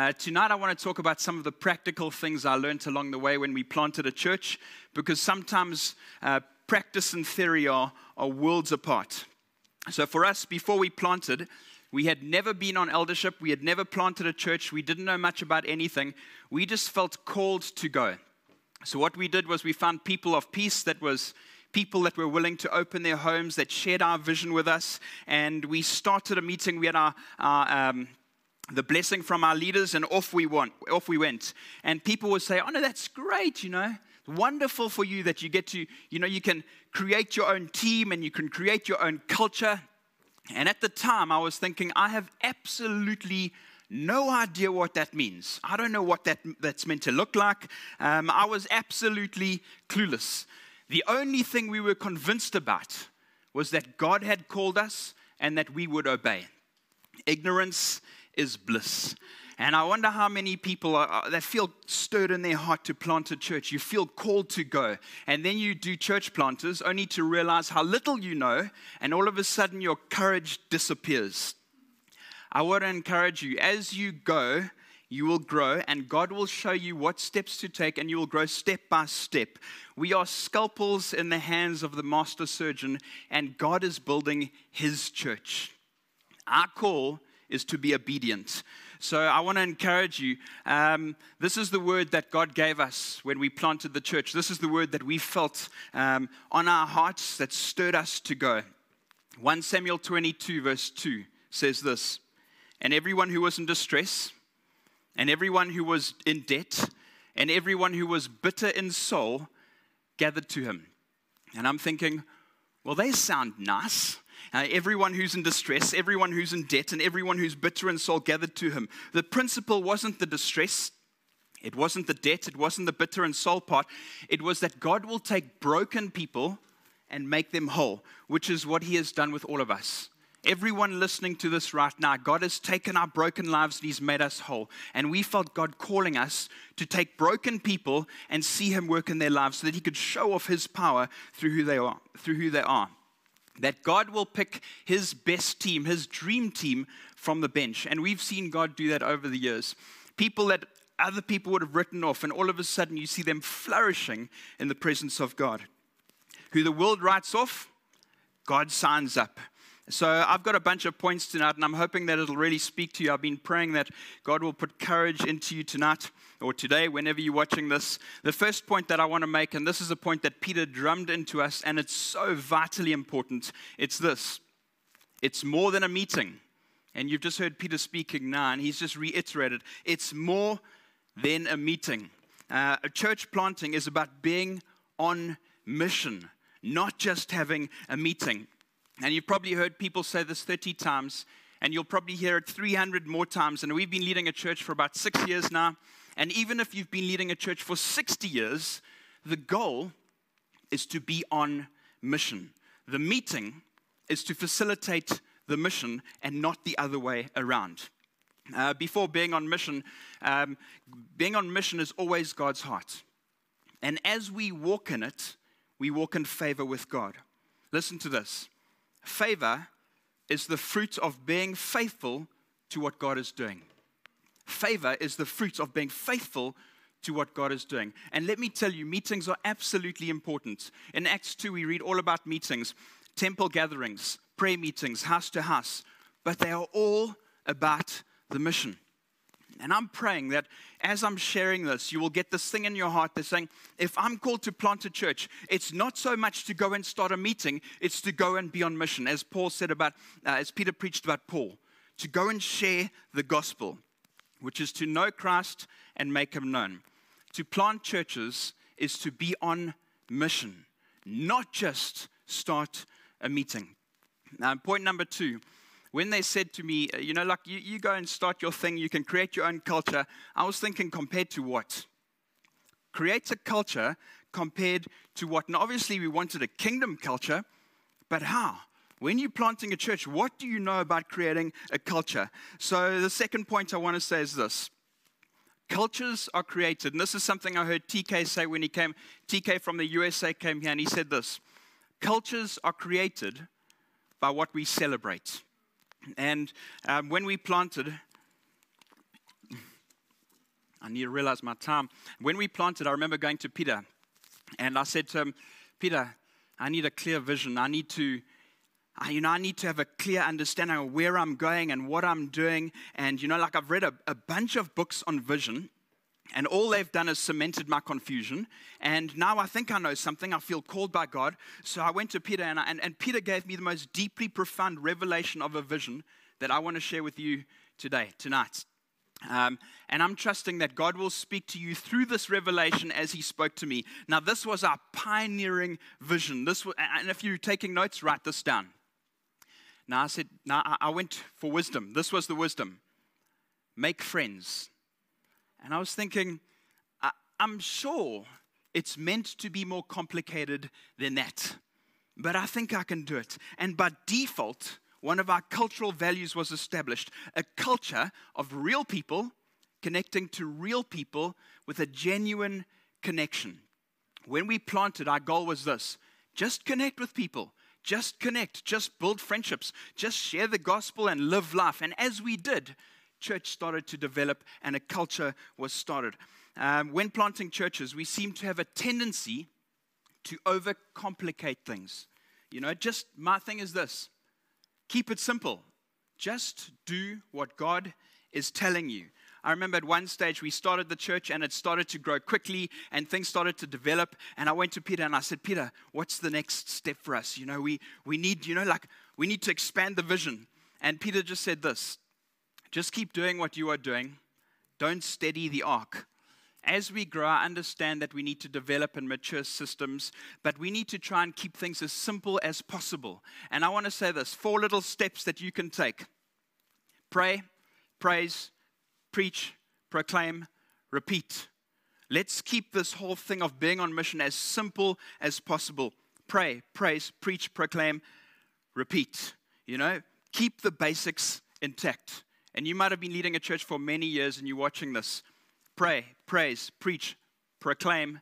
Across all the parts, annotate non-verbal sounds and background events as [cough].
Uh, tonight, I want to talk about some of the practical things I learned along the way when we planted a church, because sometimes uh, practice and theory are, are worlds apart. So, for us, before we planted, we had never been on eldership, we had never planted a church, we didn't know much about anything. We just felt called to go. So, what we did was we found people of peace that was people that were willing to open their homes, that shared our vision with us. And we started a meeting. We had our, our um, the blessing from our leaders, and off we went. Off we went. And people would say, "Oh no, that's great! You know, wonderful for you that you get to, you know, you can create your own team and you can create your own culture." And at the time, I was thinking, I have absolutely no idea what that means. I don't know what that, that's meant to look like. Um, I was absolutely clueless. The only thing we were convinced about was that God had called us and that we would obey. Ignorance is bliss. And I wonder how many people are, that feel stirred in their heart to plant a church. You feel called to go. And then you do church planters only to realize how little you know, and all of a sudden your courage disappears. I want to encourage you as you go, you will grow, and God will show you what steps to take, and you will grow step by step. We are scalpels in the hands of the master surgeon, and God is building his church. Our call is to be obedient. So I want to encourage you. Um, this is the word that God gave us when we planted the church. This is the word that we felt um, on our hearts that stirred us to go. 1 Samuel 22, verse 2 says this And everyone who was in distress, and everyone who was in debt, and everyone who was bitter in soul gathered to him. And I'm thinking, well, they sound nice. Uh, everyone who's in distress, everyone who's in debt, and everyone who's bitter in soul gathered to him. The principle wasn't the distress, it wasn't the debt, it wasn't the bitter and soul part. It was that God will take broken people and make them whole, which is what he has done with all of us. Everyone listening to this right now, God has taken our broken lives and He's made us whole. And we felt God calling us to take broken people and see Him work in their lives so that He could show off His power through who they are. Through who they are. That God will pick His best team, His dream team from the bench. And we've seen God do that over the years. People that other people would have written off, and all of a sudden you see them flourishing in the presence of God. Who the world writes off, God signs up. So I've got a bunch of points tonight, and I'm hoping that it'll really speak to you. I've been praying that God will put courage into you tonight or today, whenever you're watching this. The first point that I want to make, and this is a point that Peter drummed into us, and it's so vitally important, it's this it's more than a meeting. And you've just heard Peter speaking now, and he's just reiterated it's more than a meeting. Uh, a church planting is about being on mission, not just having a meeting. And you've probably heard people say this 30 times, and you'll probably hear it 300 more times. And we've been leading a church for about six years now. And even if you've been leading a church for 60 years, the goal is to be on mission. The meeting is to facilitate the mission and not the other way around. Uh, before being on mission, um, being on mission is always God's heart. And as we walk in it, we walk in favor with God. Listen to this Favor is the fruit of being faithful to what God is doing. Favor is the fruit of being faithful to what God is doing. And let me tell you, meetings are absolutely important. In Acts 2, we read all about meetings, temple gatherings, prayer meetings, house to house, but they are all about the mission. And I'm praying that as I'm sharing this, you will get this thing in your heart that's saying, if I'm called to plant a church, it's not so much to go and start a meeting, it's to go and be on mission. As Paul said about, uh, as Peter preached about Paul, to go and share the gospel, which is to know Christ and make him known. To plant churches is to be on mission, not just start a meeting. Now, point number two when they said to me, uh, you know, like you, you go and start your thing, you can create your own culture, I was thinking, compared to what? Create a culture compared to what? And obviously, we wanted a kingdom culture, but how? When you're planting a church, what do you know about creating a culture? So, the second point I want to say is this cultures are created. And this is something I heard TK say when he came. TK from the USA came here and he said this Cultures are created by what we celebrate. And um, when we planted, I need to realize my time. When we planted, I remember going to Peter and I said to him, Peter, I need a clear vision. I need to, you know, I need to have a clear understanding of where I'm going and what I'm doing. And, you know, like I've read a, a bunch of books on vision, and all they've done is cemented my confusion. And now I think I know something. I feel called by God. So I went to Peter, and, I, and, and Peter gave me the most deeply profound revelation of a vision that I want to share with you today, tonight. Um, and I'm trusting that God will speak to you through this revelation as He spoke to me. Now, this was our pioneering vision. This was, and if you're taking notes, write this down. Now, I said, now I went for wisdom. This was the wisdom make friends. And I was thinking, I, I'm sure it's meant to be more complicated than that. But I think I can do it. And by default, one of our cultural values was established a culture of real people connecting to real people with a genuine connection. When we planted, our goal was this just connect with people. Just connect, just build friendships, just share the gospel and live life. And as we did, church started to develop and a culture was started. Um, when planting churches, we seem to have a tendency to overcomplicate things. You know, just my thing is this Keep it simple. Just do what God is telling you. I remember at one stage we started the church and it started to grow quickly and things started to develop. And I went to Peter and I said, Peter, what's the next step for us? You know, we, we need, you know, like we need to expand the vision. And Peter just said this just keep doing what you are doing, don't steady the ark as we grow, I understand that we need to develop and mature systems, but we need to try and keep things as simple as possible. And I want to say this four little steps that you can take pray, praise, preach, proclaim, repeat. Let's keep this whole thing of being on mission as simple as possible. Pray, praise, preach, proclaim, repeat. You know, keep the basics intact. And you might have been leading a church for many years and you're watching this pray, praise, preach, proclaim,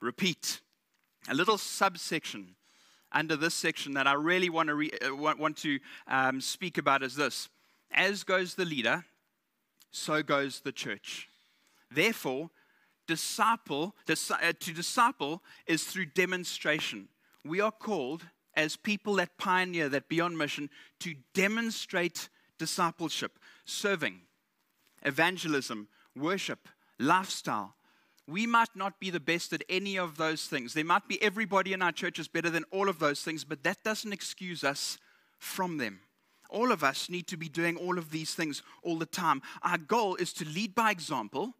repeat. A little subsection under this section that I really want to, re- uh, want, want, to um, speak about is this As goes the leader, so goes the church. Therefore, disciple, uh, to disciple is through demonstration. We are called as people that pioneer, that beyond mission, to demonstrate discipleship, serving, evangelism, worship, lifestyle. We might not be the best at any of those things. There might be everybody in our church is better than all of those things, but that doesn't excuse us from them. All of us need to be doing all of these things all the time. Our goal is to lead by example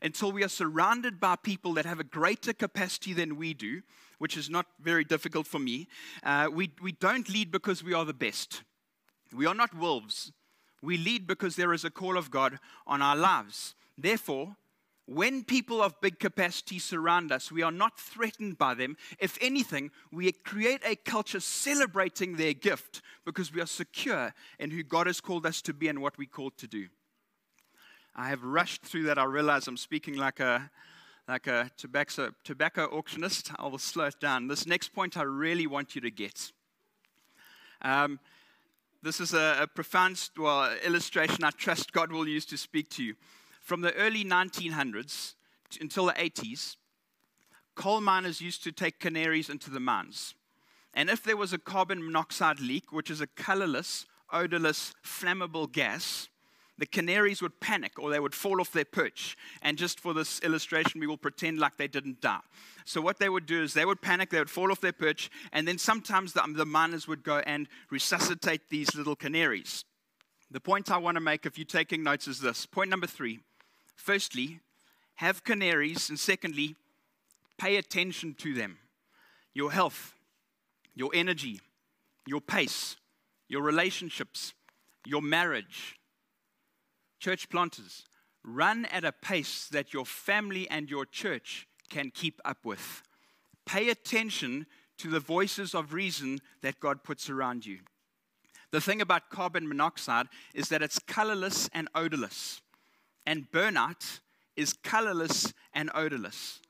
until we are surrounded by people that have a greater capacity than we do, which is not very difficult for me. Uh, we, we don't lead because we are the best. We are not wolves. We lead because there is a call of God on our lives. Therefore, when people of big capacity surround us, we are not threatened by them. If anything, we create a culture celebrating their gift because we are secure in who God has called us to be and what we're called to do. I have rushed through that. I realize I'm speaking like a, like a tobacco, tobacco auctionist. I will slow it down. This next point I really want you to get. Um, this is a, a profound well, illustration I trust God will use to speak to you from the early 1900s until the 80s, coal miners used to take canaries into the mines. And if there was a carbon monoxide leak, which is a colorless, odorless, flammable gas, the canaries would panic or they would fall off their perch. And just for this illustration, we will pretend like they didn't die. So, what they would do is they would panic, they would fall off their perch, and then sometimes the, the miners would go and resuscitate these little canaries. The point I want to make, if you're taking notes, is this point number three Firstly, have canaries, and secondly, pay attention to them. Your health, your energy, your pace, your relationships, your marriage. Church planters, run at a pace that your family and your church can keep up with. Pay attention to the voices of reason that God puts around you. The thing about carbon monoxide is that it's colorless and odorless and burnout is colorless and odorless.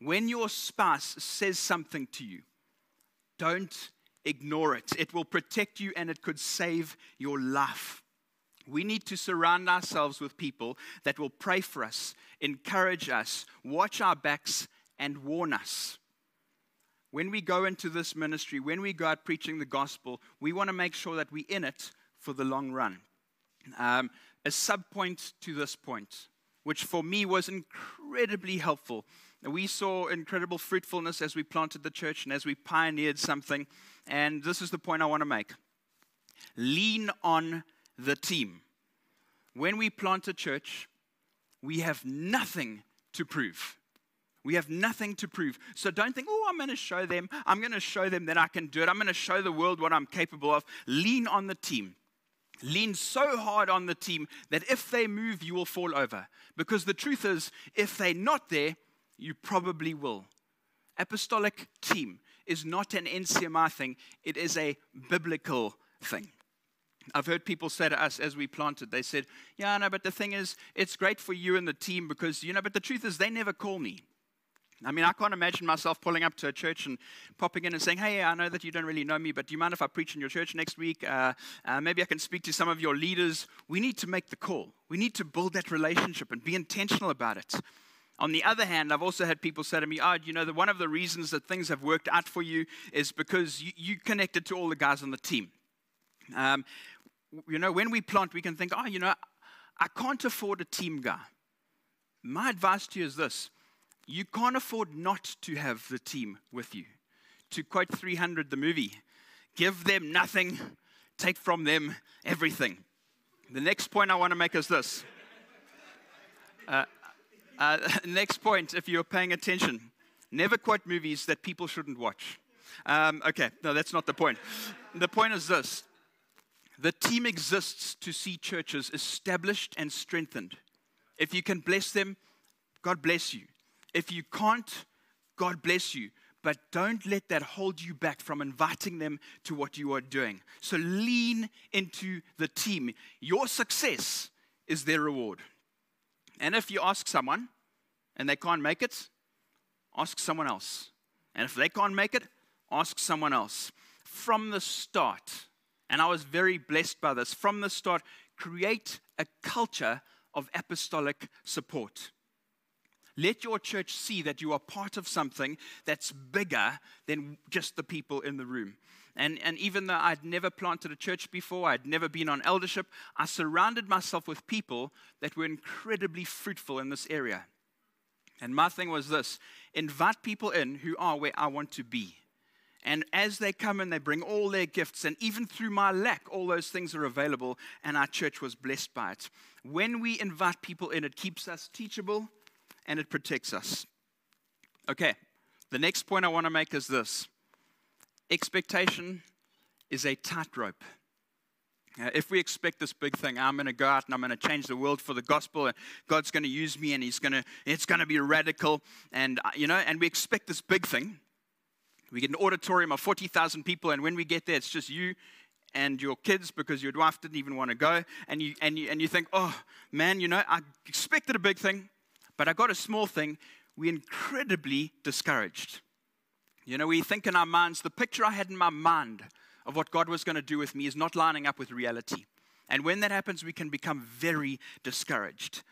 When your spouse says something to you, don't ignore it. It will protect you and it could save your life. We need to surround ourselves with people that will pray for us, encourage us, watch our backs, and warn us. When we go into this ministry, when we go out preaching the gospel, we want to make sure that we're in it for the long run. Um, a sub point to this point, which for me was incredibly helpful. We saw incredible fruitfulness as we planted the church and as we pioneered something. And this is the point I want to make lean on the team. When we plant a church, we have nothing to prove. We have nothing to prove. So don't think, oh, I'm going to show them. I'm going to show them that I can do it. I'm going to show the world what I'm capable of. Lean on the team. Lean so hard on the team that if they move, you will fall over. Because the truth is, if they're not there, you probably will. Apostolic team is not an NCMI thing, it is a biblical thing. I've heard people say to us as we planted, they said, Yeah, no, but the thing is, it's great for you and the team because, you know, but the truth is, they never call me. I mean, I can't imagine myself pulling up to a church and popping in and saying, Hey, I know that you don't really know me, but do you mind if I preach in your church next week? Uh, uh, maybe I can speak to some of your leaders. We need to make the call. We need to build that relationship and be intentional about it. On the other hand, I've also had people say to me, Oh, you know, one of the reasons that things have worked out for you is because you, you connected to all the guys on the team. Um, you know, when we plant, we can think, Oh, you know, I can't afford a team guy. My advice to you is this you can't afford not to have the team with you. To quote 300, the movie, give them nothing, take from them everything. The next point I want to make is this. Uh, uh, [laughs] next point, if you're paying attention, never quote movies that people shouldn't watch. Um, okay, no, that's not the point. The point is this the team exists to see churches established and strengthened. If you can bless them, God bless you. If you can't, God bless you. But don't let that hold you back from inviting them to what you are doing. So lean into the team. Your success is their reward. And if you ask someone and they can't make it, ask someone else. And if they can't make it, ask someone else. From the start, and I was very blessed by this, from the start, create a culture of apostolic support. Let your church see that you are part of something that's bigger than just the people in the room. And, and even though I'd never planted a church before, I'd never been on eldership, I surrounded myself with people that were incredibly fruitful in this area. And my thing was this invite people in who are where I want to be. And as they come in, they bring all their gifts. And even through my lack, all those things are available. And our church was blessed by it. When we invite people in, it keeps us teachable and it protects us. Okay, the next point I want to make is this expectation is a tightrope. If we expect this big thing, I'm going to go out and I'm going to change the world for the gospel, and God's going to use me, and He's going to, it's going to be radical, and uh, you know, and we expect this big thing. We get an auditorium of 40,000 people, and when we get there, it's just you and your kids because your wife didn't even want to go, and you and you and you think, oh man, you know, I expected a big thing, but I got a small thing, we're incredibly discouraged. You know, we think in our minds, the picture I had in my mind of what God was going to do with me is not lining up with reality. And when that happens, we can become very discouraged.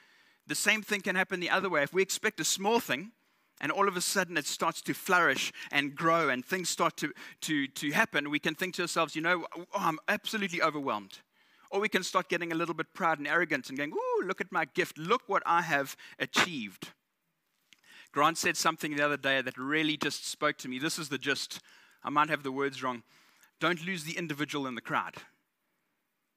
The same thing can happen the other way. If we expect a small thing, and all of a sudden it starts to flourish and grow and things start to, to, to happen, we can think to ourselves, you know, oh, I'm absolutely overwhelmed. Or we can start getting a little bit proud and arrogant and going, Ooh, look at my gift. Look what I have achieved. Grant said something the other day that really just spoke to me. This is the gist. I might have the words wrong. Don't lose the individual in the crowd.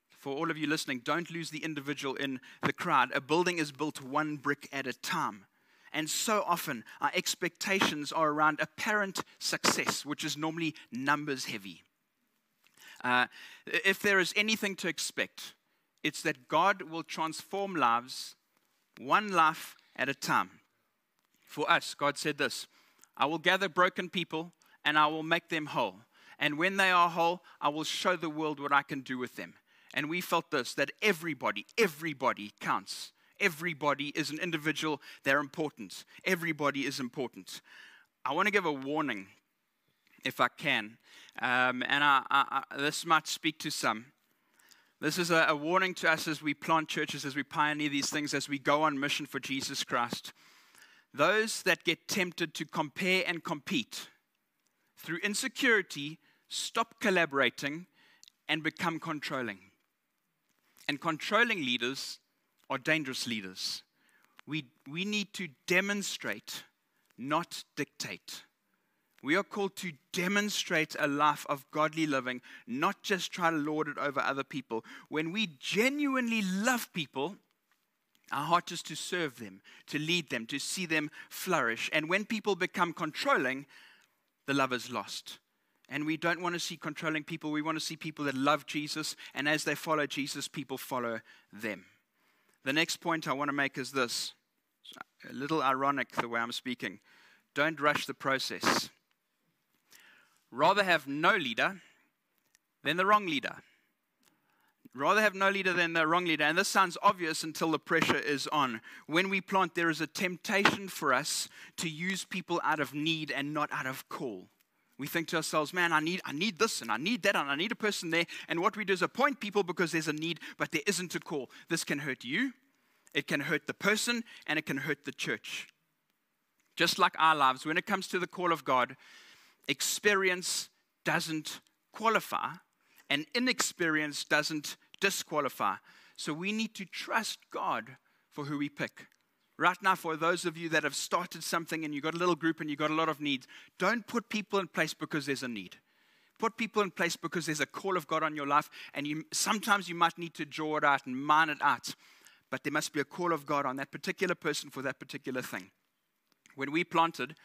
For all of you listening, don't lose the individual in the crowd. A building is built one brick at a time. And so often, our expectations are around apparent success, which is normally numbers heavy. Uh, if there is anything to expect, it's that God will transform lives one life at a time. For us, God said this I will gather broken people and I will make them whole. And when they are whole, I will show the world what I can do with them. And we felt this that everybody, everybody counts. Everybody is an individual. They're important. Everybody is important. I want to give a warning, if I can. Um, and I, I, I, this might speak to some. This is a, a, warning to us as we plant churches, as we pioneer these things, as we go on mission for Jesus Christ. Those that get tempted to compare and compete through insecurity stop collaborating and become controlling. And controlling leaders are dangerous leaders. We, we need to demonstrate, not dictate. We are called to demonstrate a life of godly living, not just try to lord it over other people. When we genuinely love people, our heart is to serve them, to lead them, to see them flourish. And when people become controlling, the love is lost. And we don't want to see controlling people. We want to see people that love Jesus. And as they follow Jesus, people follow them. The next point I want to make is this a little ironic the way I'm speaking. Don't rush the process. Rather have no leader than the wrong leader. Rather have no leader than the wrong leader. And this sounds obvious until the pressure is on. When we plant, there is a temptation for us to use people out of need and not out of call. We think to ourselves, man, I need, I need this and I need that and I need a person there. And what we do is appoint people because there's a need, but there isn't a call. This can hurt you, it can hurt the person, and it can hurt the church. Just like our lives, when it comes to the call of God, experience doesn't qualify, and inexperience doesn't disqualify. So we need to trust God for who we pick. Right now, for those of you that have started something and you've got a little group and you've got a lot of needs, don't put people in place because there's a need. Put people in place because there's a call of God on your life, and you, sometimes you might need to draw it out and mine it out. But there must be a call of God on that particular person for that particular thing. When we planted,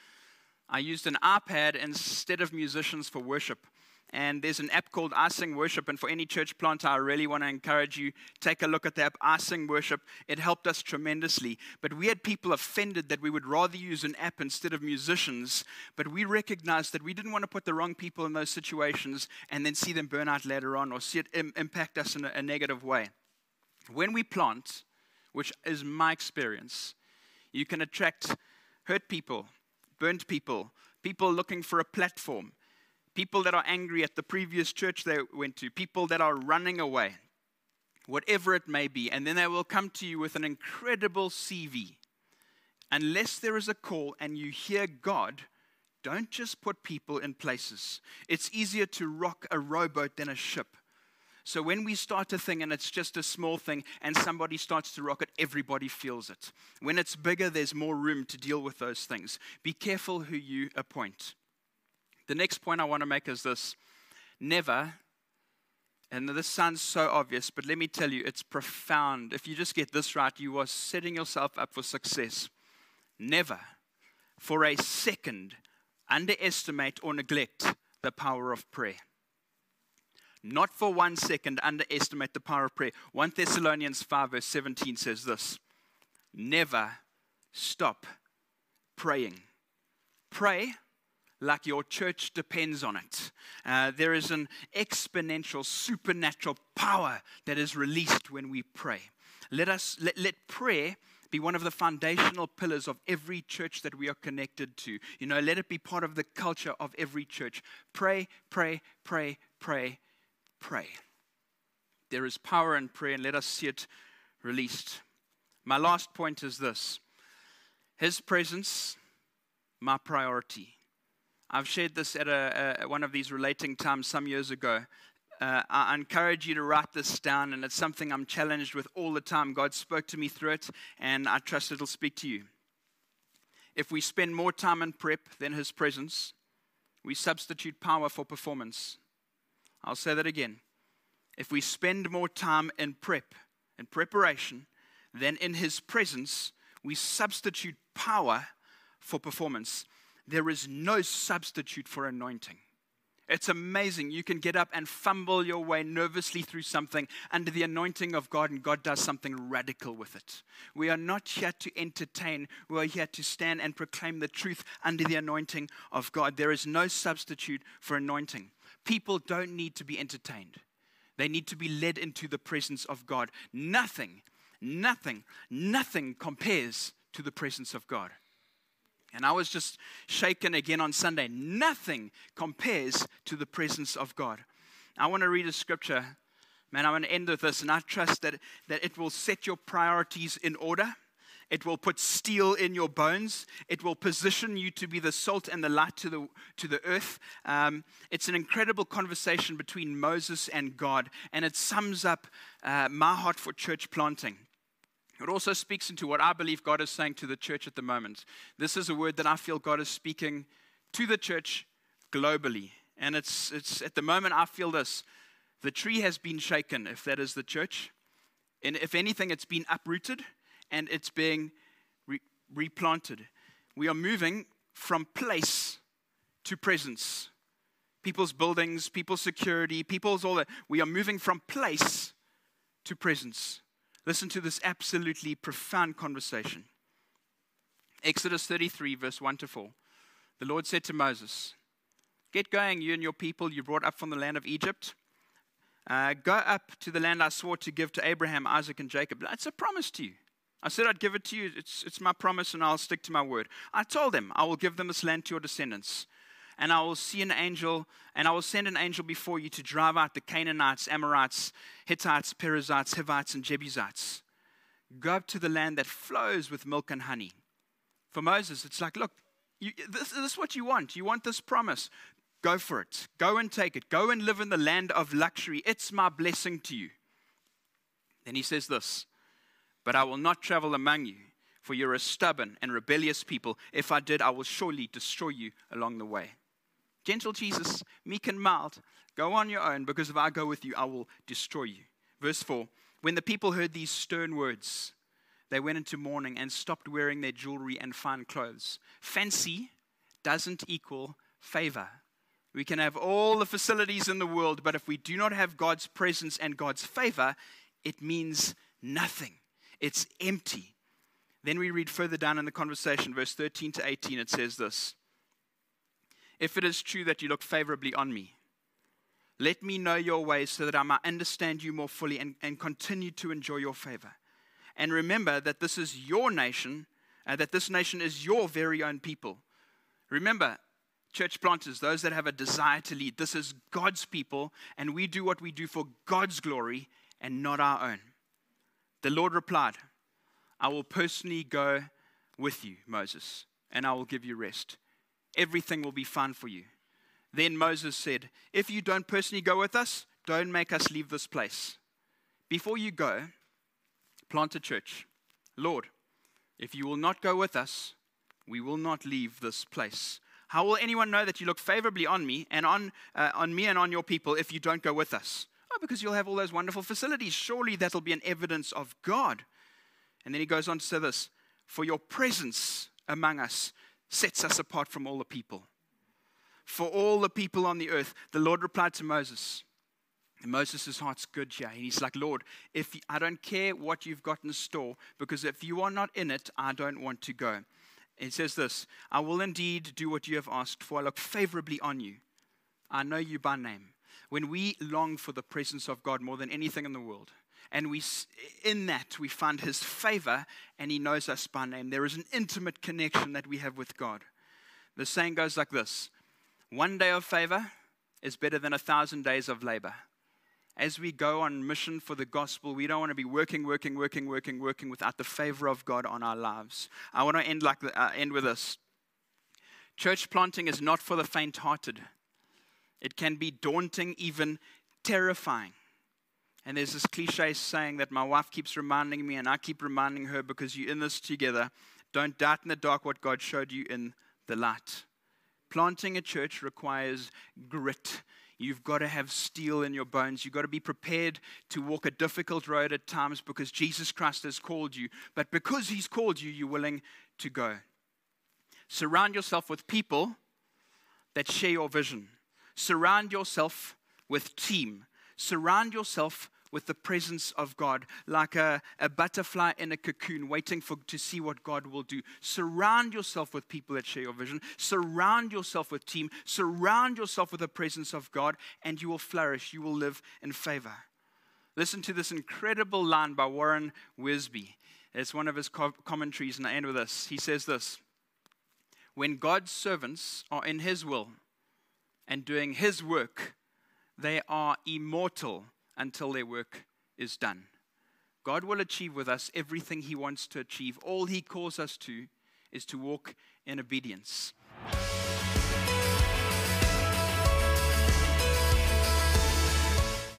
I used an iPad instead of musicians for worship. And there's an app called iSing Worship. And for any church planter, I really want to encourage you take a look at the app iSing Worship. It helped us tremendously. But we had people offended that we would rather use an app instead of musicians. But we recognized that we didn't want to put the wrong people in those situations and then see them burn out later on or see it Im- impact us in a, a negative way. When we plant, which is my experience, you can attract hurt people burnt people, people looking for a platform, people that are angry at the previous church they went to, people that are running away, whatever it may be. And then they will come to you with an incredible CV. Unless there is a call and you hear God, don't just put people in places. It's easier to rock a rowboat than a ship. So when we start a thing and it's just a small thing and somebody starts to rock it, everybody feels it. When it's bigger, there's more room to deal with those things. Be careful who you appoint. The next point I want to make is this never, and this sounds so obvious, but let me tell you, it's profound. If you just get this right, you are setting yourself up for success. Never, for a second, underestimate or neglect the power of prayer not for one second underestimate the power of prayer. 1 Thessalonians 5, verse 17 says this Never stop praying. Pray like your church depends on it. Uh, there is an exponential, supernatural power that is released when we pray. Let us let, let prayer be one of the foundational pillars of every church that we are connected to. You know, let it be part of the culture of every church. Pray, pray, pray, pray, pray. There is power in prayer, and let us see it released. My last point is this His presence, my priority. I've shared this at a, a, one of these relating times some years ago. Uh, I encourage you to write this down, and it's something I'm challenged with all the time. God spoke to me through it, and I trust it'll speak to you. If we spend more time in prep than His presence, we substitute power for performance. I'll say that again. If we spend more time in prep, in preparation, than in His presence, we substitute power for performance. There is no substitute for anointing. It's amazing. You can get up and fumble your way nervously through something under the anointing of God, and God does something radical with it. We are not here to entertain, we are here to stand and proclaim the truth under the anointing of God. There is no substitute for anointing people don't need to be entertained. They need to be led into the presence of God. Nothing, nothing, nothing compares to the presence of God. And I was just shaken again on Sunday. Nothing compares to the presence of God. I want to read a scripture. Man, I want to end with this, and I trust that, that it will set your priorities in order. It will put steel in your bones. It will position you to be the salt and the light to the, to the earth. Um, it's an incredible conversation between Moses and God, and it sums up uh, my heart for church planting. It also speaks into what I believe God is saying to the church at the moment. This is a word that I feel God is speaking to the church globally. And it's, it's at the moment, I feel this the tree has been shaken, if that is the church. And if anything, it's been uprooted and it's being re- replanted. We are moving from place to presence. People's buildings, people's security, people's all that. We are moving from place to presence. Listen to this absolutely profound conversation. Exodus 33, verse 1 to 4. The Lord said to Moses, Get going, you and your people you brought up from the land of Egypt. Uh, go up to the land I swore to give to Abraham, Isaac, and Jacob. That's a promise to you. I said I'd give it to you. It's, it's my promise, and I'll stick to my word. I told them, I will give them this land to your descendants. And I will see an angel, and I will send an angel before you to drive out the Canaanites, Amorites, Hittites, Perizzites, Hivites, and Jebusites. Go up to the land that flows with milk and honey. For Moses, it's like, look, you, this, this is what you want. You want this promise. Go for it. Go and take it. Go and live in the land of luxury. It's my blessing to you. Then he says this But I will not travel among you, for you're a stubborn and rebellious people. If I did, I will surely destroy you along the way. Gentle Jesus, meek and mild, go on your own, because if I go with you, I will destroy you. Verse 4 When the people heard these stern words, they went into mourning and stopped wearing their jewelry and fine clothes. Fancy doesn't equal favor. We can have all the facilities in the world, but if we do not have God's presence and God's favor, it means nothing. It's empty. Then we read further down in the conversation, verse 13 to 18, it says this If it is true that you look favorably on me, let me know your ways so that I might understand you more fully and, and continue to enjoy your favor. And remember that this is your nation, and that this nation is your very own people. Remember, church planters, those that have a desire to lead. This is God's people, and we do what we do for God's glory and not our own. The Lord replied, I will personally go with you, Moses, and I will give you rest. Everything will be fine for you. Then Moses said, If you don't personally go with us, don't make us leave this place. Before you go, plant a church. Lord, if you will not go with us, we will not leave this place. How will anyone know that you look favorably on me and on, uh, on me and on your people if you don't go with us? Because you'll have all those wonderful facilities. Surely that'll be an evidence of God. And then he goes on to say this For your presence among us sets us apart from all the people. For all the people on the earth, the Lord replied to Moses. And Moses' heart's good here. And he's like, Lord, if I don't care what you've got in store, because if you are not in it, I don't want to go. It says this I will indeed do what you have asked, for I look favorably on you. I know you by name. When we long for the presence of God more than anything in the world, and we in that we find his favor and he knows us by name there is an intimate connection that we have with god the saying goes like this one day of favor is better than a thousand days of labor as we go on mission for the gospel, we don't want to be working, working, working, working, working without the favor of God on our lives. I want to end like the, uh, end with this. Church planting is not for the faint-hearted. It can be daunting, even terrifying. And there's this cliche saying that my wife keeps reminding me, and I keep reminding her because you're in this together. Don't doubt in the dark what God showed you in the light. Planting a church requires grit You've got to have steel in your bones. You've got to be prepared to walk a difficult road at times because Jesus Christ has called you. But because He's called you, you're willing to go. Surround yourself with people that share your vision. Surround yourself with team. Surround yourself with the presence of God, like a, a butterfly in a cocoon, waiting for, to see what God will do. Surround yourself with people that share your vision. Surround yourself with team. Surround yourself with the presence of God, and you will flourish. You will live in favor. Listen to this incredible line by Warren Wiersbe. It's one of his commentaries, and I end with this. He says this When God's servants are in his will and doing his work, they are immortal until their work is done. God will achieve with us everything He wants to achieve. All He calls us to is to walk in obedience.